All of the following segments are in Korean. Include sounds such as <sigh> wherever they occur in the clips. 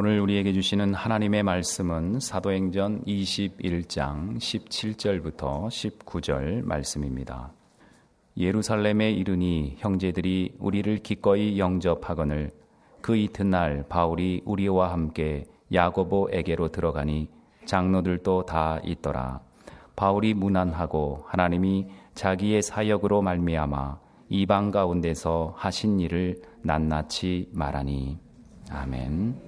오늘 우리에게 주시는 하나님의 말씀은 사도행전 21장 17절부터 19절 말씀입니다. 예루살렘에 이르니 형제들이 우리를 기꺼이 영접하거늘 그 이튿날 바울이 우리와 함께 야고보에게로 들어가니 장로들도 다 있더라. 바울이 무난하고 하나님이 자기의 사역으로 말미암아 이방 가운데서 하신 일을 낱낱이 말하니 아멘.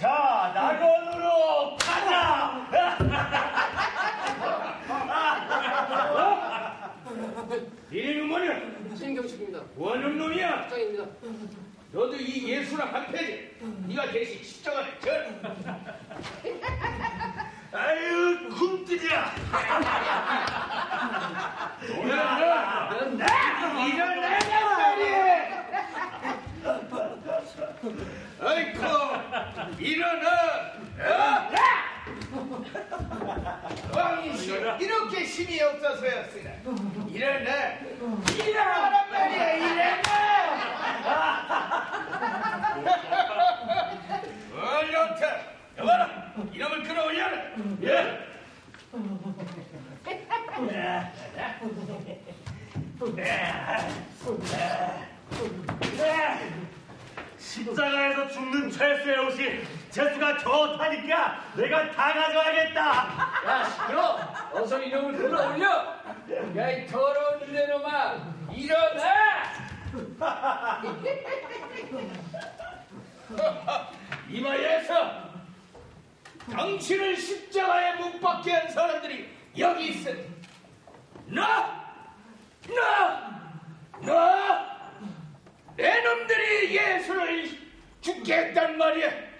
자, 낙원으로 가자! 이름은 뭐냐? 신경식입니다. 원은 놈이야? 장입니다. 이 예수랑 한패지? 네가 대신 십자가를 절! <laughs> 아유, 굶뜨자! 일어나! 일어나란 말이야! 아이쿠, 일어나! 어? 왕이시 이렇게 힘이 없어서였으나 일어나! 일어나란 말이야, 일어나! 얼렁터! 여봐라! 이놈을 끌어올려라! 예! 십자가에서 죽는 죄수의 옷이 재수가 내가 다 가져가겠다. 야, 시끄러! 어서 이놈을 끌어올려! 야, 이 더러운 이놈아! 일어나! <laughs> 이마에서 당신을 십자가에 못 박게 한 사람들이 여기 있으니 나! 나! 나! 내 놈들이 예수를 죽게 했단 말이야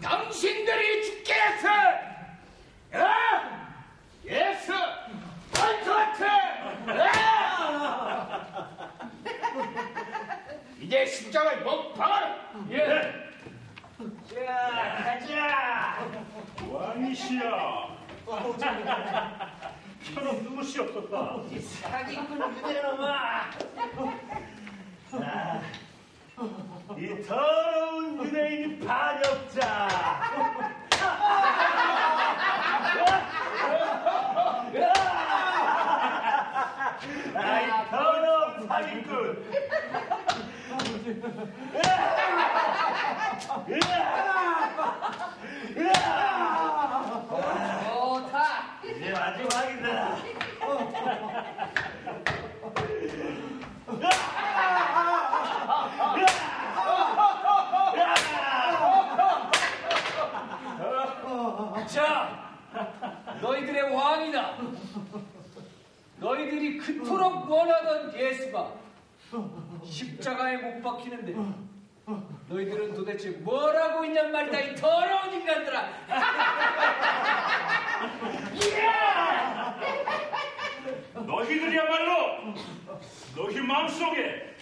당신들이 죽게 했어 아! 예수 안토한테 아! 이제 십자가에 못 박아라 예. 자, 가자! 왕이시여 저는 누구시 없었다 이 사기꾼 유대놈아! 아, 이 더러운 유대인 반역자! 아이 더러운 사기꾼! 좋다! 이제 마지막이다. 왕이다. 너희들이 그토록 원하던 예수가 십자가에 못 박히는데 너희들은 도대체 뭐라고 있냔 말이다 이 더러운 인간들아. 너희들이야말로 너희 마음속에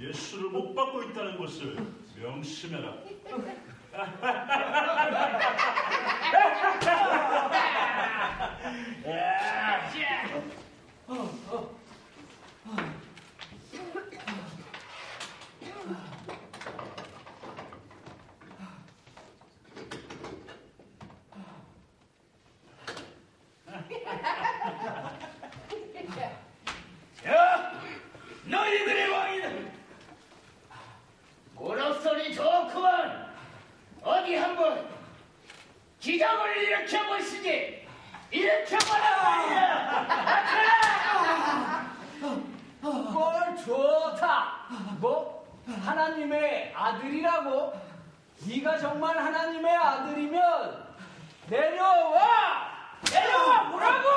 예수를 못 받고 있다는 것을 명심해라 yeah. <laughs> yeah. Oh, oh, oh. 좋다. 뭐 하나님의 아들이라고? 네가 정말 하나님의 아들이면 내려와! 내려와 뭐라고!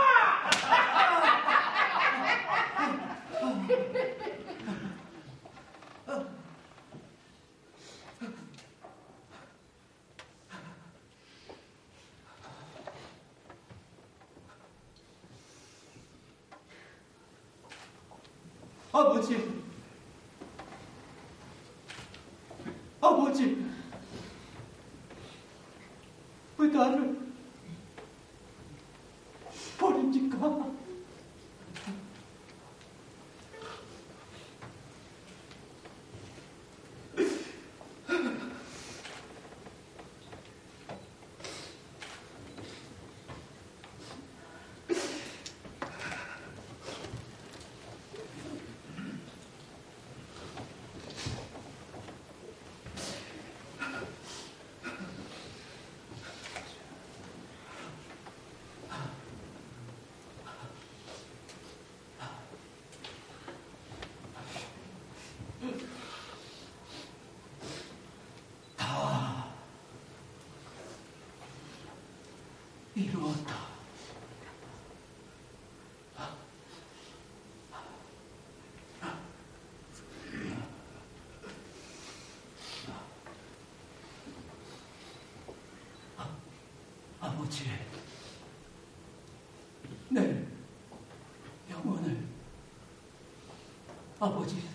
아버지, 아버지, 왜 나를 버립니까? 이루었다. 아버지, 내 영혼을 아버지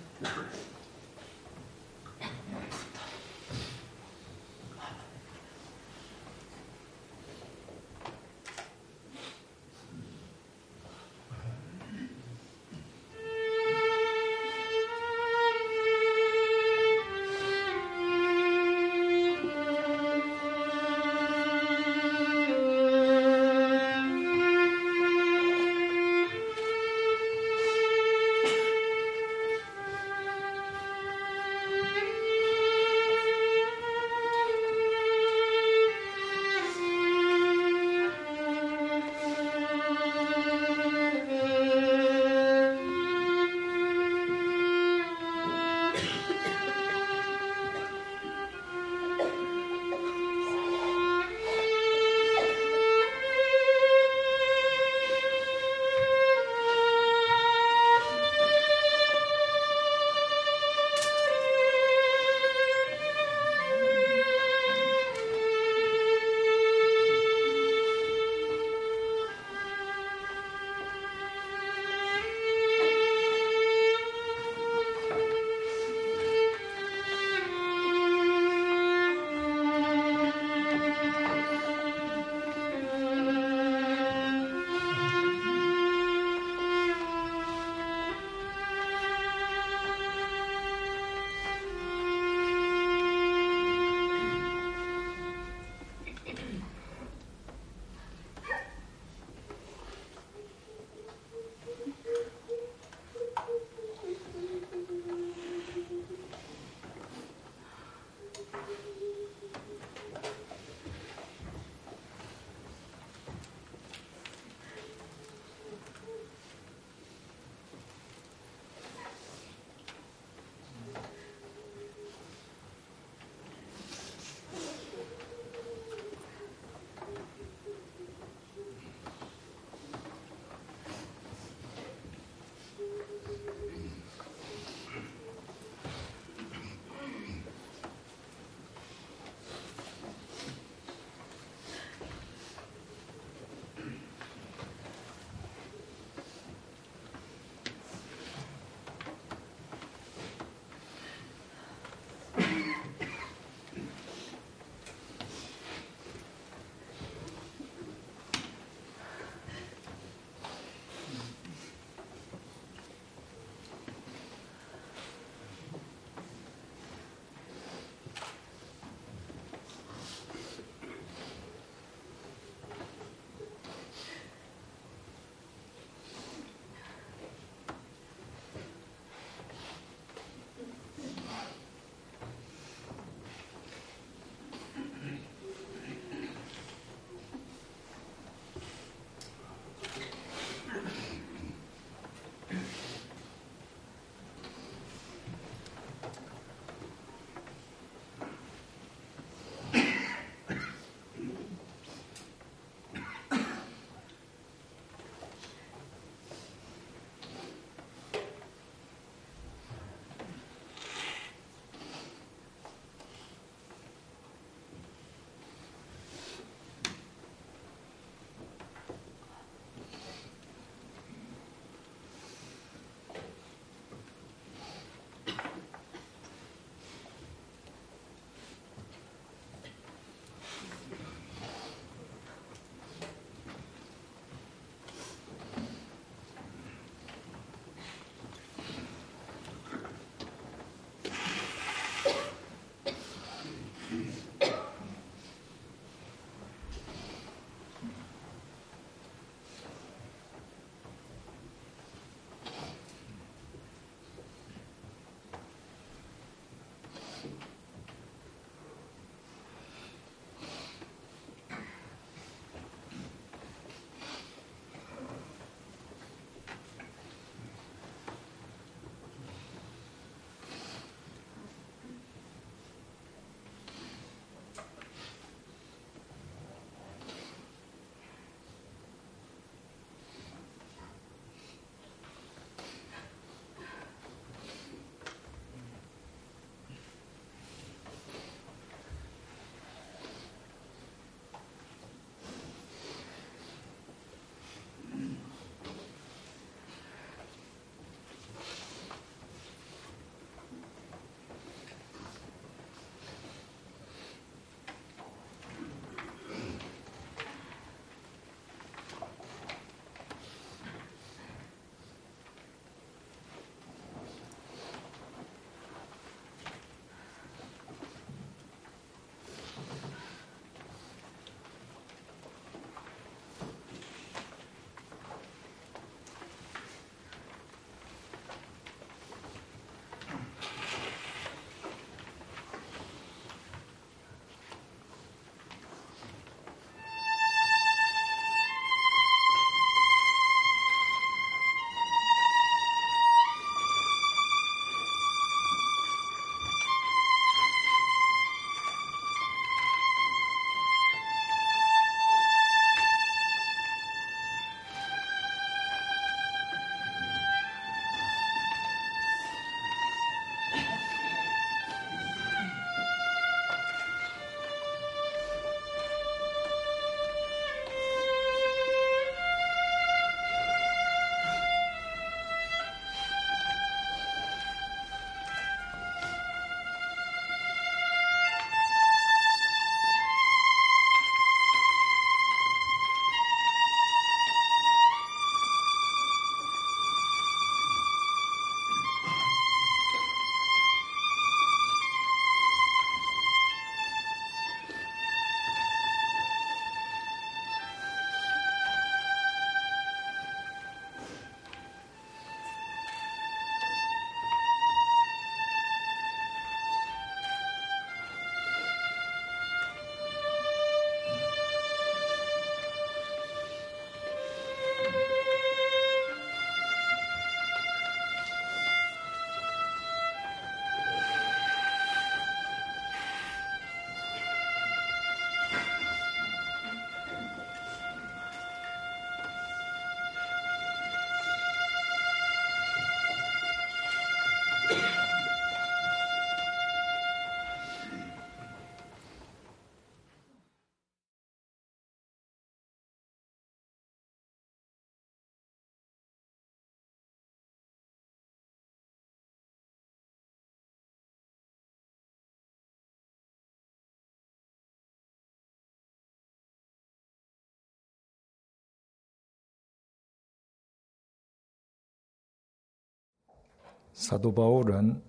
사도 바울은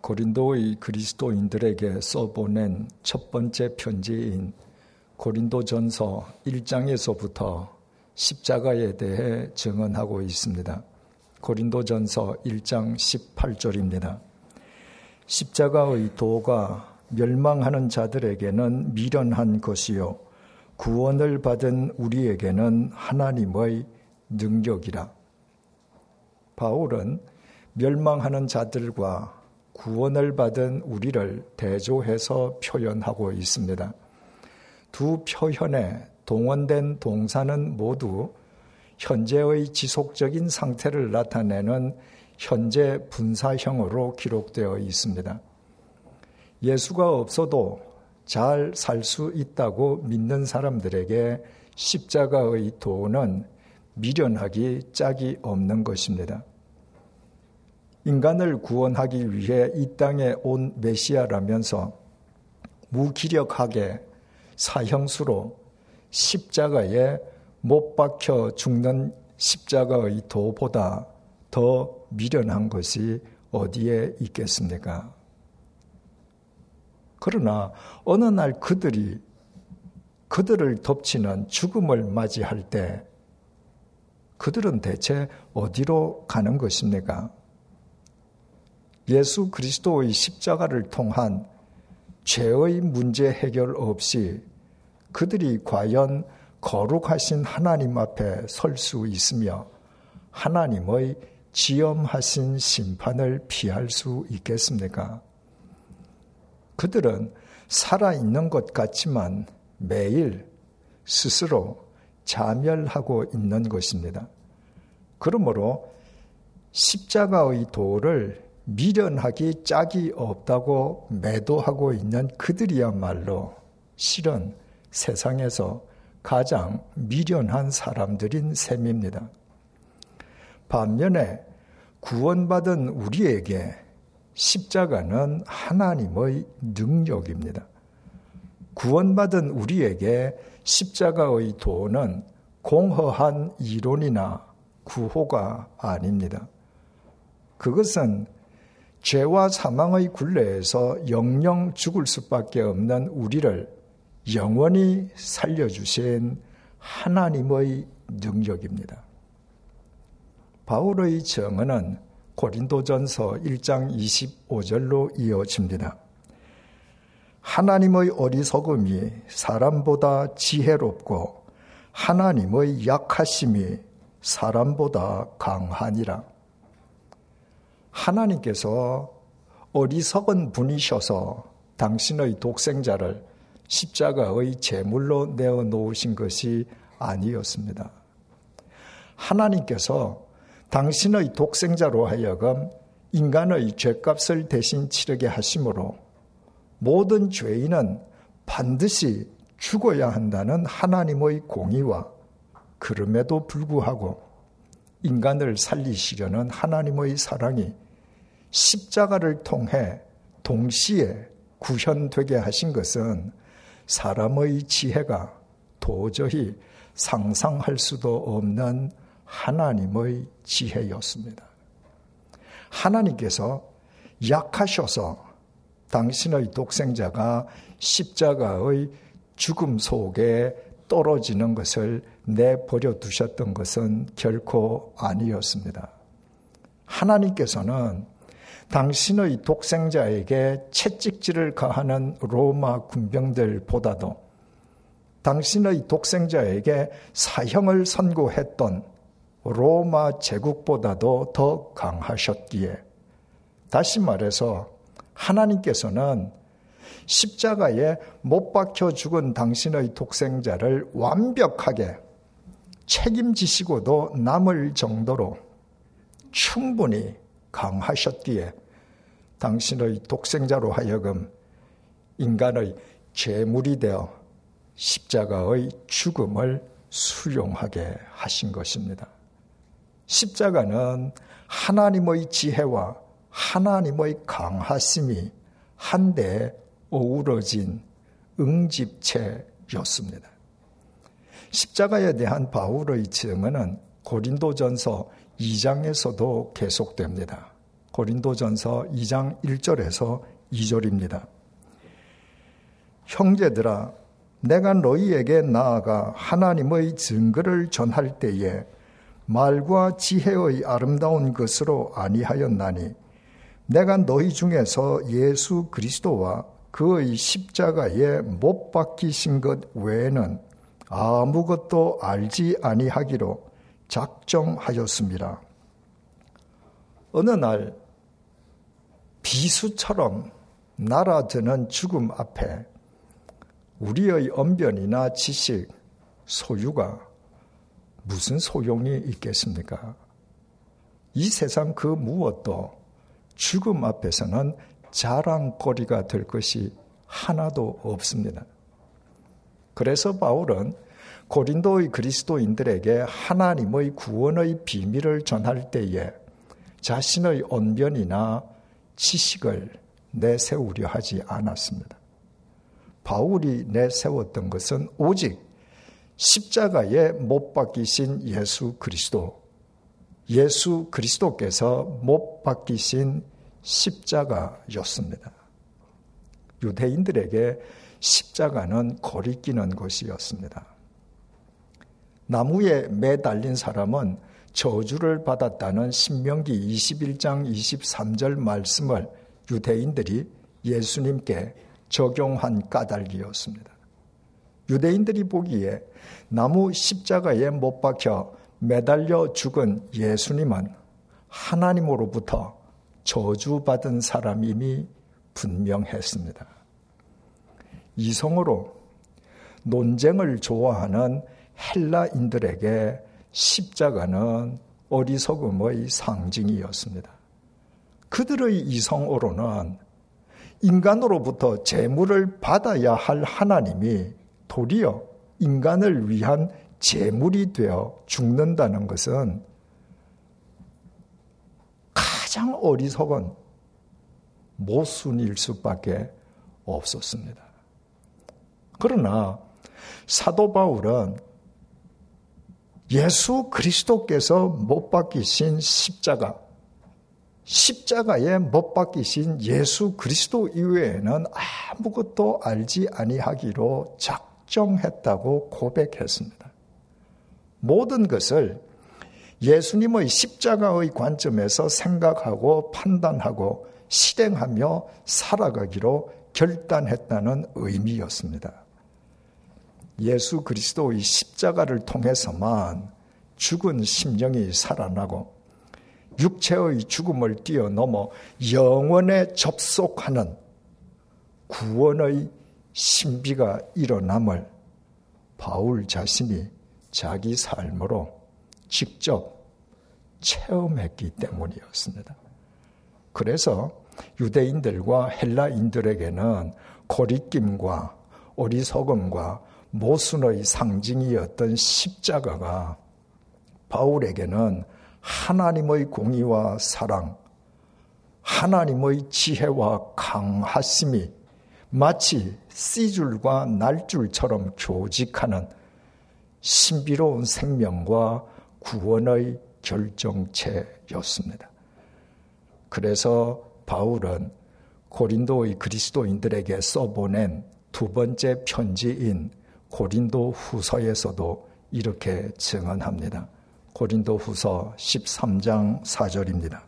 고린도의 그리스도인들에게 써보낸 첫 번째 편지인 고린도전서 1장에서부터 십자가에 대해 증언하고 있습니다. 고린도전서 1장 18절입니다. 십자가의 도가 멸망하는 자들에게는 미련한 것이요 구원을 받은 우리에게는 하나님의 능력이라. 바울은 멸망하는 자들과 구원을 받은 우리를 대조해서 표현하고 있습니다. 두 표현에 동원된 동사는 모두 현재의 지속적인 상태를 나타내는 현재 분사형으로 기록되어 있습니다. 예수가 없어도 잘 살 수 있다고 믿는 사람들에게 십자가의 도는 미련하기 짝이 없는 것입니다. 인간을 구원하기 위해 이 땅에 온 메시아라면서 무기력하게 사형수로 십자가에 못 박혀 죽는 십자가의 도보다 더 미련한 것이 어디에 있겠습니까? 그러나 어느 날 그들이 그들을 덮치는 죽음을 맞이할 때 그들은 대체 어디로 가는 것입니까? 예수 그리스도의 십자가를 통한 죄의 문제 해결 없이 그들이 과연 거룩하신 하나님 앞에 설 수 있으며 하나님의 지엄하신 심판을 피할 수 있겠습니까? 그들은 살아있는 것 같지만 매일 스스로 자멸하고 있는 것입니다. 그러므로 십자가의 도를 미련하기 짝이 없다고 매도하고 있는 그들이야말로 실은 세상에서 가장 미련한 사람들인 셈입니다. 반면에 구원받은 우리에게 십자가는 하나님의 능력입니다. 구원받은 우리에게 십자가의 도는 공허한 이론이나 구호가 아닙니다. 그것은 죄와 사망의 굴레에서 영영 죽을 수밖에 없는 우리를 영원히 살려주신 하나님의 능력입니다. 바울의 정언은 고린도전서 1장 25절로 이어집니다. 하나님의 어리석음이 사람보다 지혜롭고 하나님의 약하심이 사람보다 강하니라. 하나님께서 어리석은 분이셔서 당신의 독생자를 십자가의 제물로 내어 놓으신 것이 아니었습니다. 하나님께서 당신의 독생자로 하여금 인간의 죄값을 대신 치르게 하심으로 모든 죄인은 반드시 죽어야 한다는 하나님의 공의와 그럼에도 불구하고 인간을 살리시려는 하나님의 사랑이 십자가를 통해 동시에 구현되게 하신 것은 사람의 지혜가 도저히 상상할 수도 없는 하나님의 지혜였습니다. 하나님께서 약하셔서 당신의 독생자가 십자가의 죽음 속에 떨어지는 것을 내버려 두셨던 것은 결코 아니었습니다. 하나님께서는 당신의 독생자에게 채찍질을 가하는 로마 군병들보다도 당신의 독생자에게 사형을 선고했던 로마 제국보다도 더 강하셨기에 다시 말해서 하나님께서는 십자가에 못 박혀 죽은 당신의 독생자를 완벽하게 책임지시고도 남을 정도로 충분히 강하셨기에 당신의 독생자로 하여금 인간의 죄물이 되어 십자가의 죽음을 수용하게 하신 것입니다. 십자가는 하나님의 지혜와 하나님의 강하심이 한데 어우러진 응집체였습니다. 십자가에 대한 바울의 증언은 고린도전서 2장에서도 계속됩니다. 고린도전서 2장 1절에서 2절입니다. 형제들아 내가 너희에게 나아가 하나님의 증거를 전할 때에 말과 지혜의 아름다운 것으로 아니하였나니 내가 너희 중에서 예수 그리스도와 그의 십자가에 못 박히신 것 외에는 아무것도 알지 아니하기로 작정하였습니다. 어느 날 비수처럼 날아드는 죽음 앞에 우리의 언변이나 지식, 소유가 무슨 소용이 있겠습니까? 이 세상 그 무엇도 죽음 앞에서는 자랑거리가 될 것이 하나도 없습니다. 그래서 바울은 고린도의 그리스도인들에게 하나님의 구원의 비밀을 전할 때에 자신의 언변이나 지식을 내세우려 하지 않았습니다. 바울이 내세웠던 것은 오직 십자가에 못 박히신 예수 그리스도, 예수 그리스도께서 못 박히신 십자가였습니다. 유대인들에게 십자가는 거리끼는 것이었습니다. 나무에 매달린 사람은 저주를 받았다는 신명기 21장 23절 말씀을 유대인들이 예수님께 적용한 까닭이었습니다. 유대인들이 보기에 나무 십자가에 못 박혀 매달려 죽은 예수님은 하나님으로부터 저주받은 사람임이 분명했습니다. 이성으로 논쟁을 좋아하는 헬라인들에게 십자가는 어리석음의 상징이었습니다. 그들의 이성으로는 인간으로부터 재물을 받아야 할 하나님이 도리어 인간을 위한 재물이 되어 죽는다는 것은 가장 어리석은 모순일 수밖에 없었습니다. 그러나 사도 바울은 예수 그리스도께서 못 박히신 십자가, 십자가에 못 박히신 예수 그리스도 이외에는 아무것도 알지 아니하기로 작정했다고 고백했습니다. 모든 것을 예수님의 십자가의 관점에서 생각하고 판단하고 실행하며 살아가기로 결단했다는 의미였습니다. 예수 그리스도의 십자가를 통해서만 죽은 심령이 살아나고 육체의 죽음을 뛰어넘어 영원에 접속하는 구원의 신비가 일어남을 바울 자신이 자기 삶으로 직접 체험했기 때문이었습니다. 그래서 유대인들과 헬라인들에게는 고리낌과 어리석음과 모순의 상징이었던 십자가가 바울에게는 하나님의 공의와 사랑, 하나님의 지혜와 강하심이 마치 씨줄과 날줄처럼 교직하는 신비로운 생명과 구원의 결정체였습니다. 그래서 바울은 고린도의 그리스도인들에게 써보낸 두 번째 편지인 고린도 후서에서도 이렇게 증언합니다. 고린도 후서 13장 4절입니다.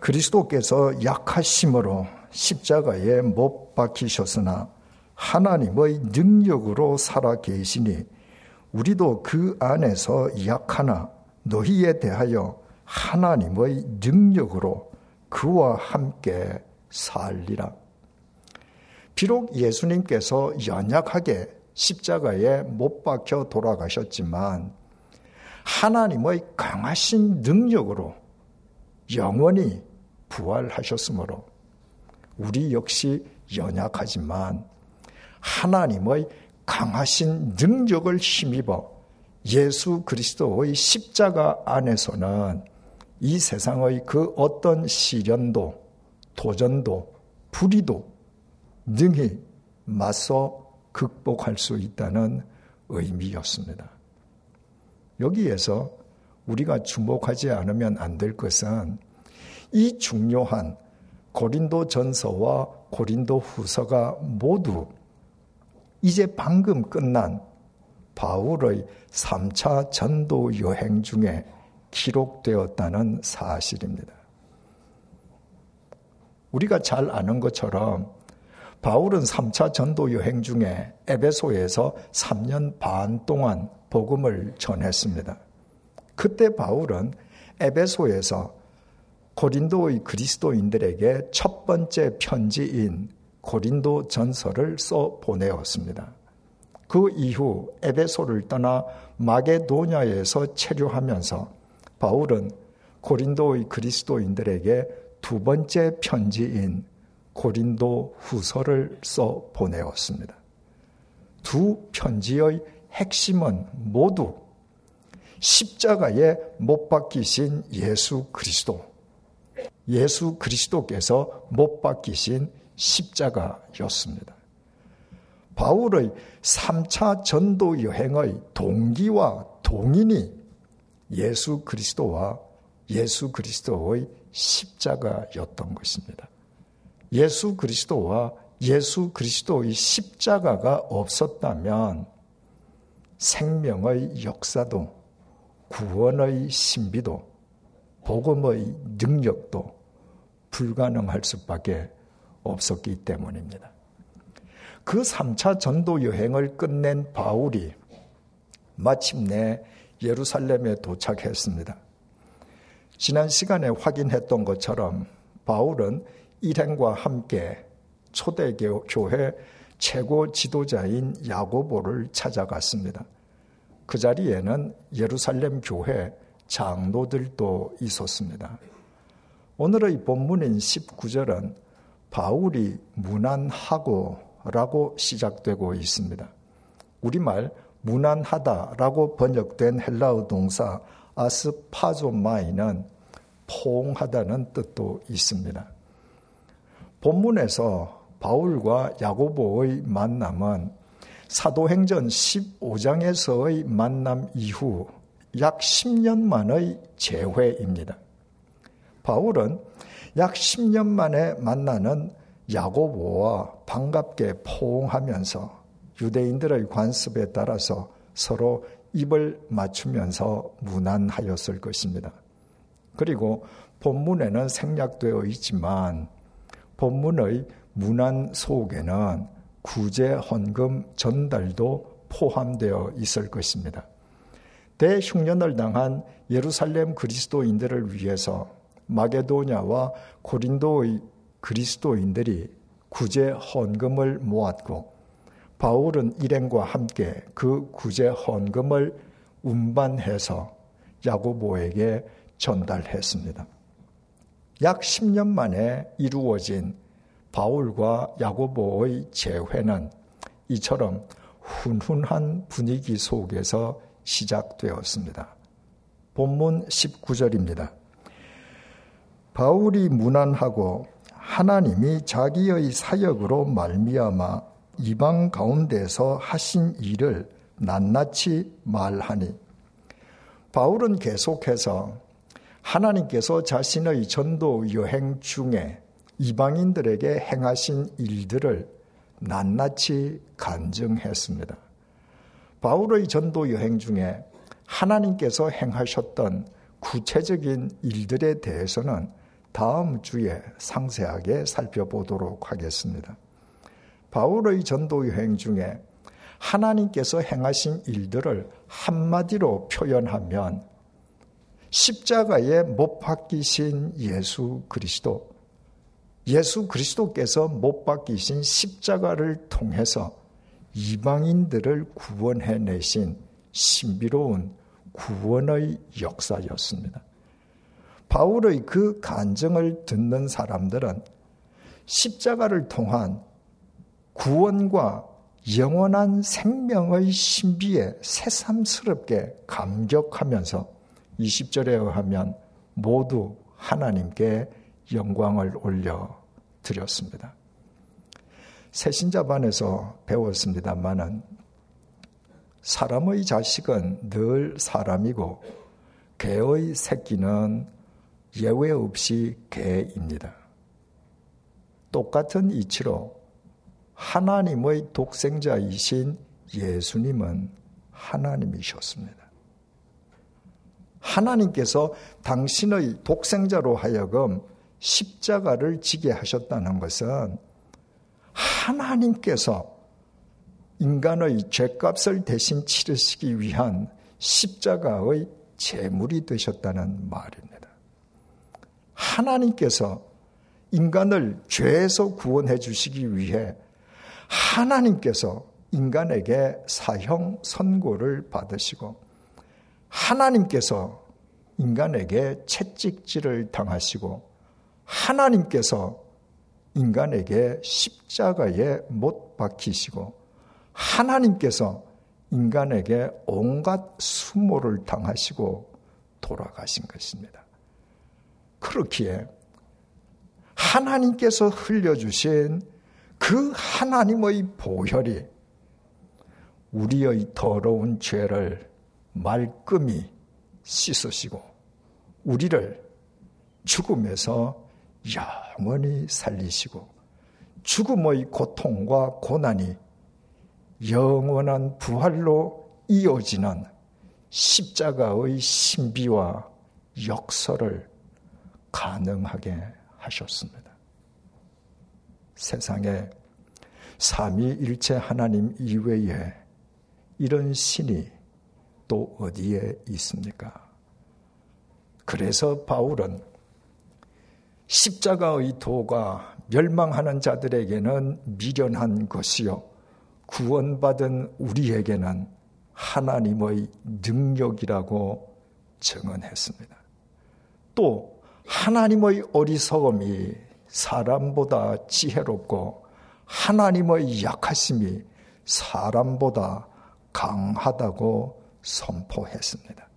그리스도께서 약하심으로 십자가에 못 박히셨으나 하나님의 능력으로 살아 계시니 우리도 그 안에서 약하나 너희에 대하여 하나님의 능력으로 그와 함께 살리라. 비록 예수님께서 연약하게 십자가에 못 박혀 돌아가셨지만 하나님의 강하신 능력으로 영원히 부활하셨으므로 우리 역시 연약하지만 하나님의 강하신 능력을 힘입어 예수 그리스도의 십자가 안에서는 이 세상의 그 어떤 시련도 도전도 불의도 능히 맞서 극복할 수 있다는 의미였습니다. 여기에서 우리가 주목하지 않으면 안 될 것은 이 중요한 고린도 전서와 고린도 후서가 모두 이제 방금 끝난 바울의 3차 전도 여행 중에 기록되었다는 사실입니다. 우리가 잘 아는 것처럼 바울은 3차 전도 여행 중에 에베소에서 3년 반 동안 복음을 전했습니다. 그때 바울은 에베소에서 고린도의 그리스도인들에게 첫 번째 편지인 고린도 전서를 써 보내었습니다. 그 이후 에베소를 떠나 마게도냐에서 체류하면서 바울은 고린도의 그리스도인들에게 두 번째 편지인 고린도 후서를 써 보내었습니다. 두 편지의 핵심은 모두 십자가에 못 박히신 예수 그리스도, 예수 그리스도께서 못 박히신 십자가였습니다. 바울의 3차 전도 여행의 동기와 동인이 예수 그리스도와 예수 그리스도의 십자가였던 것입니다. 예수 그리스도와 예수 그리스도의 십자가가 없었다면 생명의 역사도 구원의 신비도 복음의 능력도 불가능할 수밖에 없었기 때문입니다. 그 3차 전도 여행을 끝낸 바울이 마침내 예루살렘에 도착했습니다. 지난 시간에 확인했던 것처럼 바울은 일행과 함께 초대교회 최고 지도자인 야고보를 찾아갔습니다. 그 자리에는 예루살렘 교회 장로들도 있었습니다. 오늘의 본문인 19절은 바울이 무난하고 라고 시작되고 있습니다. 우리말 무난하다라고 번역된 헬라어 동사 아스파조마이는 포옹하다는 뜻도 있습니다. 본문에서 바울과 야고보의 만남은 사도행전 15장에서의 만남 이후 약 10년 만의 재회입니다. 바울은 약 10년 만에 만나는 야고보와 반갑게 포옹하면서 유대인들의 관습에 따라서 서로 입을 맞추면서 무난하였을 것입니다. 그리고 본문에는 생략되어 있지만 본문의 문안 속에는 구제 헌금 전달도 포함되어 있을 것입니다. 대흉년을 당한 예루살렘 그리스도인들을 위해서 마게도냐와 고린도의 그리스도인들이 구제 헌금을 모았고 바울은 일행과 함께 그 구제 헌금을 운반해서 야고보에게 전달했습니다. 약 10년 만에 이루어진 바울과 야고보의 재회는 이처럼 훈훈한 분위기 속에서 시작되었습니다. 본문 19절입니다. 바울이 무난하고 하나님이 자기의 사역으로 말미암아 이방 가운데서 하신 일을 낱낱이 말하니 바울은 계속해서 하나님께서 자신의 전도 여행 중에 이방인들에게 행하신 일들을 낱낱이 간증했습니다. 바울의 전도 여행 중에 하나님께서 행하셨던 구체적인 일들에 대해서는 다음 주에 상세하게 살펴보도록 하겠습니다. 바울의 전도 여행 중에 하나님께서 행하신 일들을 한마디로 표현하면 십자가에 못 박히신 예수 그리스도, 예수 그리스도께서 못 박히신 십자가를 통해서 이방인들을 구원해 내신 신비로운 구원의 역사였습니다. 바울의 그 간증을 듣는 사람들은 십자가를 통한 구원과 영원한 생명의 신비에 새삼스럽게 감격하면서 20절에 의하면 모두 하나님께 영광을 올려 드렸습니다. 새신자반에서 배웠습니다만은 사람의 자식은 늘 사람이고 개의 새끼는 예외 없이 개입니다. 똑같은 이치로 하나님의 독생자이신 예수님은 하나님이셨습니다. 하나님께서 당신의 독생자로 하여금 십자가를 지게 하셨다는 것은 하나님께서 인간의 죄값을 대신 치르시기 위한 십자가의 제물이 되셨다는 말입니다. 하나님께서 인간을 죄에서 구원해 주시기 위해 하나님께서 인간에게 사형 선고를 받으시고 하나님께서 인간에게 채찍질을 당하시고 하나님께서 인간에게 십자가에 못 박히시고 하나님께서 인간에게 온갖 수모를 당하시고 돌아가신 것입니다. 그렇기에 하나님께서 흘려주신 그 하나님의 보혈이 우리의 더러운 죄를 말끔히 씻으시고 우리를 죽음에서 영원히 살리시고 죽음의 고통과 고난이 영원한 부활로 이어지는 십자가의 신비와 역설을 가능하게 하셨습니다. 세상에 삼위일체 하나님 이외에 이런 신이 또 어디에 있습니까? 그래서 바울은 십자가의 도가 멸망하는 자들에게는 미련한 것이요. 구원받은 우리에게는 하나님의 능력이라고 증언했습니다. 또 하나님의 어리석음이 사람보다 지혜롭고 하나님의 약하심이 사람보다 강하다고 선포했습니다.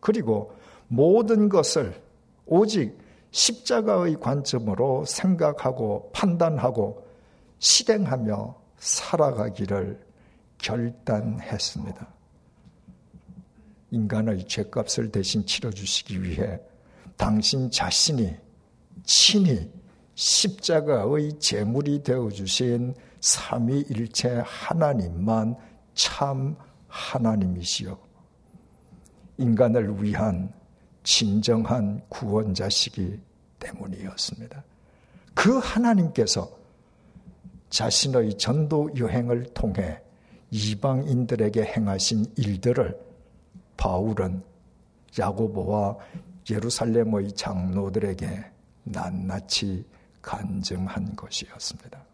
그리고 모든 것을 오직 십자가의 관점으로 생각하고 판단하고 실행하며 살아가기를 결단했습니다. 인간의 죄값을 대신 치러주시기 위해 당신 자신이 친히 십자가의 제물이 되어주신 삼위일체 하나님만 참 하나님이시여 인간을 위한 진정한 구원자시기 때문이었습니다. 그 하나님께서 자신의 전도 여행을 통해 이방인들에게 행하신 일들을 바울은 야고보와 예루살렘의 장로들에게 낱낱이 간증한 것이었습니다.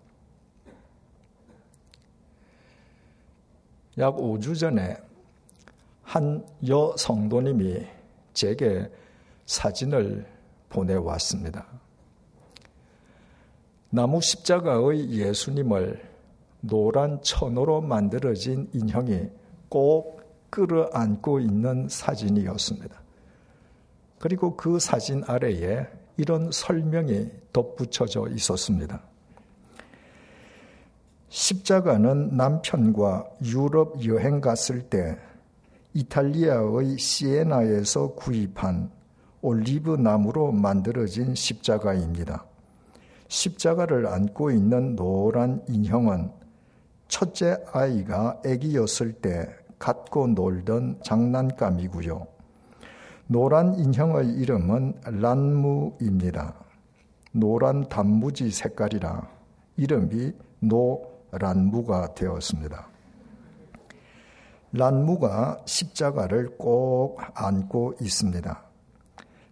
약 5주 전에 한 여 성도님이 제게 사진을 보내왔습니다. 나무 십자가의 예수님을 노란 천으로 만들어진 인형이 꼭 끌어안고 있는 사진이었습니다. 그리고 그 사진 아래에 이런 설명이 덧붙여져 있었습니다. 십자가는 남편과 유럽 여행 갔을 때 이탈리아의 시에나에서 구입한 올리브 나무로 만들어진 십자가입니다. 십자가를 안고 있는 노란 인형은 첫째 아이가 아기였을 때 갖고 놀던 장난감이고요. 노란 인형의 이름은 란무입니다. 노란 단무지 색깔이라 이름이 노 란무가 되었습니다. 란무가 십자가를 꼭 안고 있습니다.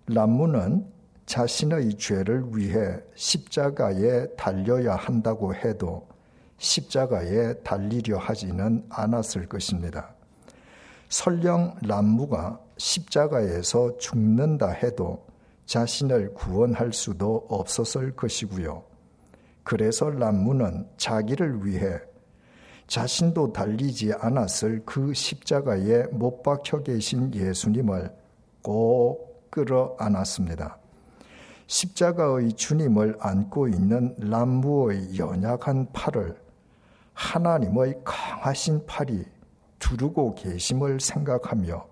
란무는 자신의 죄를 위해 십자가에 달려야 한다고 해도 십자가에 달리려 하지는 않았을 것입니다. 설령 람무가 십자가에서 죽는다 해도 자신을 구원할 수도 없었을 것이고요. 그래서 람무는 자기를 위해 자신도 달리지 않았을 그 십자가에 못 박혀 계신 예수님을 꼭 끌어 안았습니다. 십자가의 주님을 안고 있는 람무의 연약한 팔을 하나님의 강하신 팔이 두르고 계심을 생각하며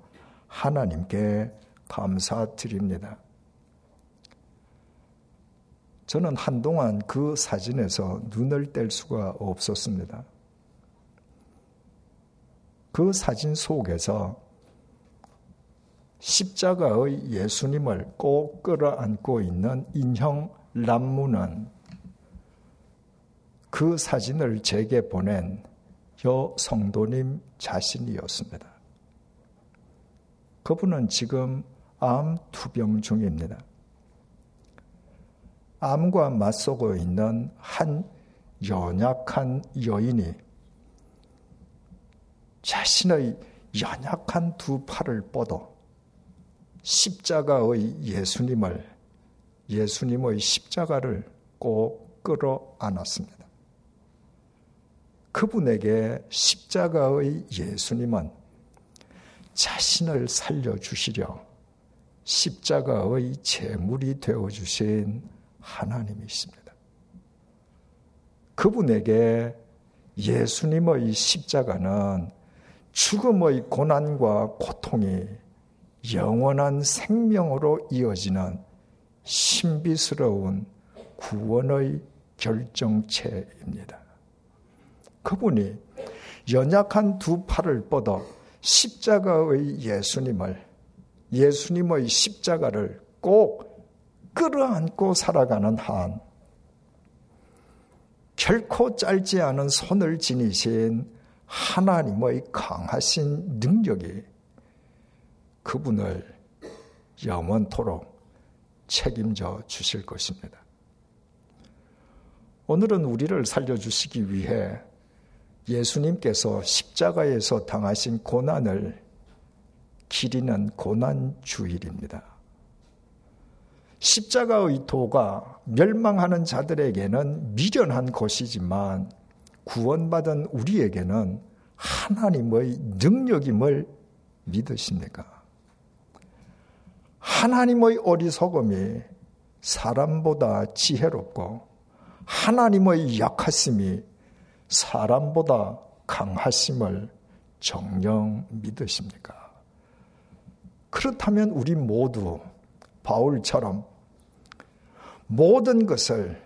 하나님께 감사드립니다. 저는 한동안 그 사진에서 눈을 뗄 수가 없었습니다. 그 사진 속에서 십자가의 예수님을 꼭 끌어안고 있는 인형 람무는 그 사진을 제게 보낸 여 성도님 자신이었습니다. 그분은 지금 암 투병 중입니다. 암과 맞서고 있는 한 연약한 여인이 자신의 연약한 두 팔을 뻗어 십자가의 예수님을 예수님의 십자가를 꼭 끌어 안았습니다. 그분에게 십자가의 예수님은 자신을 살려 주시려 십자가의 제물이 되어 주신 하나님이십니다. 그분에게 예수님의 십자가는 죽음의 고난과 고통이 영원한 생명으로 이어지는 신비스러운 구원의 결정체입니다. 그분이 연약한 두 팔을 뻗어 십자가의 예수님을 예수님의 십자가를 꼭 끌어안고 살아가는 한 결코 짧지 않은 손을 지니신 하나님의 강하신 능력이 그분을 영원토록 책임져 주실 것입니다. 오늘은 우리를 살려주시기 위해 예수님께서 십자가에서 당하신 고난을 기리는 고난 주일입니다. 십자가의 도가 멸망하는 자들에게는 미련한 것이지만 구원받은 우리에게는 하나님의 능력임을 믿으십니까? 하나님의 어리석음이 사람보다 지혜롭고 하나님의 약하심이 사람보다 강하심을 정령 믿으십니까? 그렇다면 우리 모두 바울처럼 모든 것을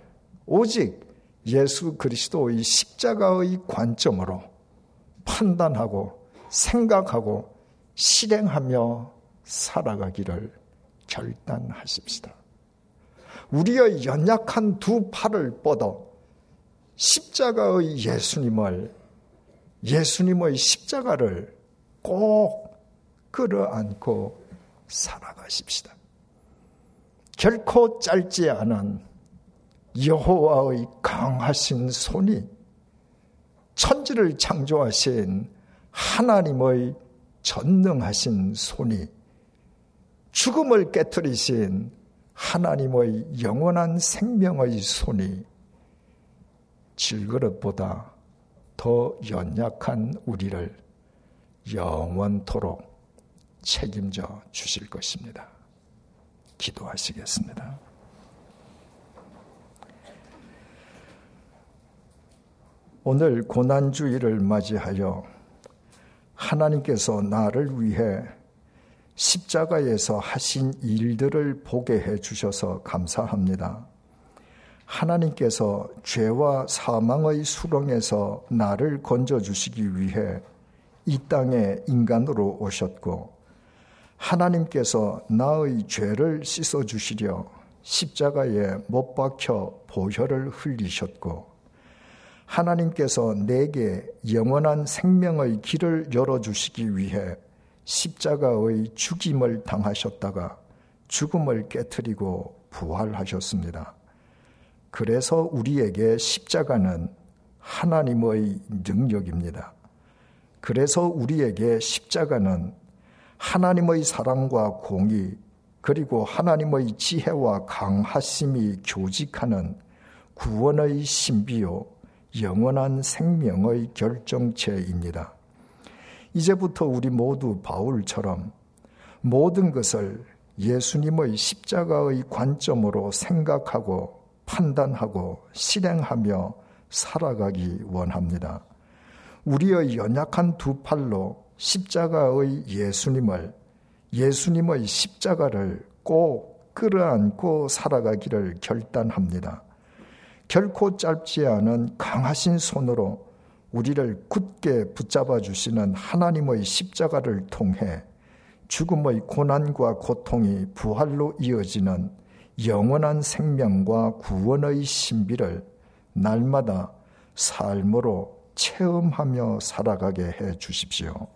오직 예수 그리스도의 십자가의 관점으로 판단하고 생각하고 실행하며 살아가기를 결단하십시다. 우리의 연약한 두 팔을 뻗어 십자가의 예수님을 예수님의 십자가를 꼭 끌어안고 살아가십시다. 결코 짧지 않은 여호와의 강하신 손이 천지를 창조하신 하나님의 전능하신 손이 죽음을 깨뜨리신 하나님의 영원한 생명의 손이 질그릇보다 더 연약한 우리를 영원토록 책임져 주실 것입니다. 기도하시겠습니다. 오늘 고난주의를 맞이하여 하나님께서 나를 위해 십자가에서 하신 일들을 보게 해 주셔서 감사합니다. 하나님께서 죄와 사망의 수렁에서 나를 건져 주시기 위해 이 땅에 인간으로 오셨고 하나님께서 나의 죄를 씻어 주시려 십자가에 못 박혀 보혈을 흘리셨고 하나님께서 내게 영원한 생명의 길을 열어 주시기 위해 십자가의 죽임을 당하셨다가 죽음을 깨뜨리고 부활하셨습니다. 그래서 우리에게 십자가는 하나님의 능력입니다. 그래서 우리에게 십자가는 하나님의 사랑과 공의 그리고 하나님의 지혜와 강하심이 교직하는 구원의 신비요 영원한 생명의 결정체입니다. 이제부터 우리 모두 바울처럼 모든 것을 예수님의 십자가의 관점으로 생각하고 판단하고 실행하며 살아가기 원합니다. 우리의 연약한 두 팔로 십자가의 예수님을 예수님의 십자가를 꼭 끌어안고 살아가기를 결단합니다. 결코 짧지 않은 강하신 손으로 우리를 굳게 붙잡아 주시는 하나님의 십자가를 통해 죽음의 고난과 고통이 부활로 이어지는 영원한 생명과 구원의 신비를 날마다 삶으로 체험하며 살아가게 해 주십시오.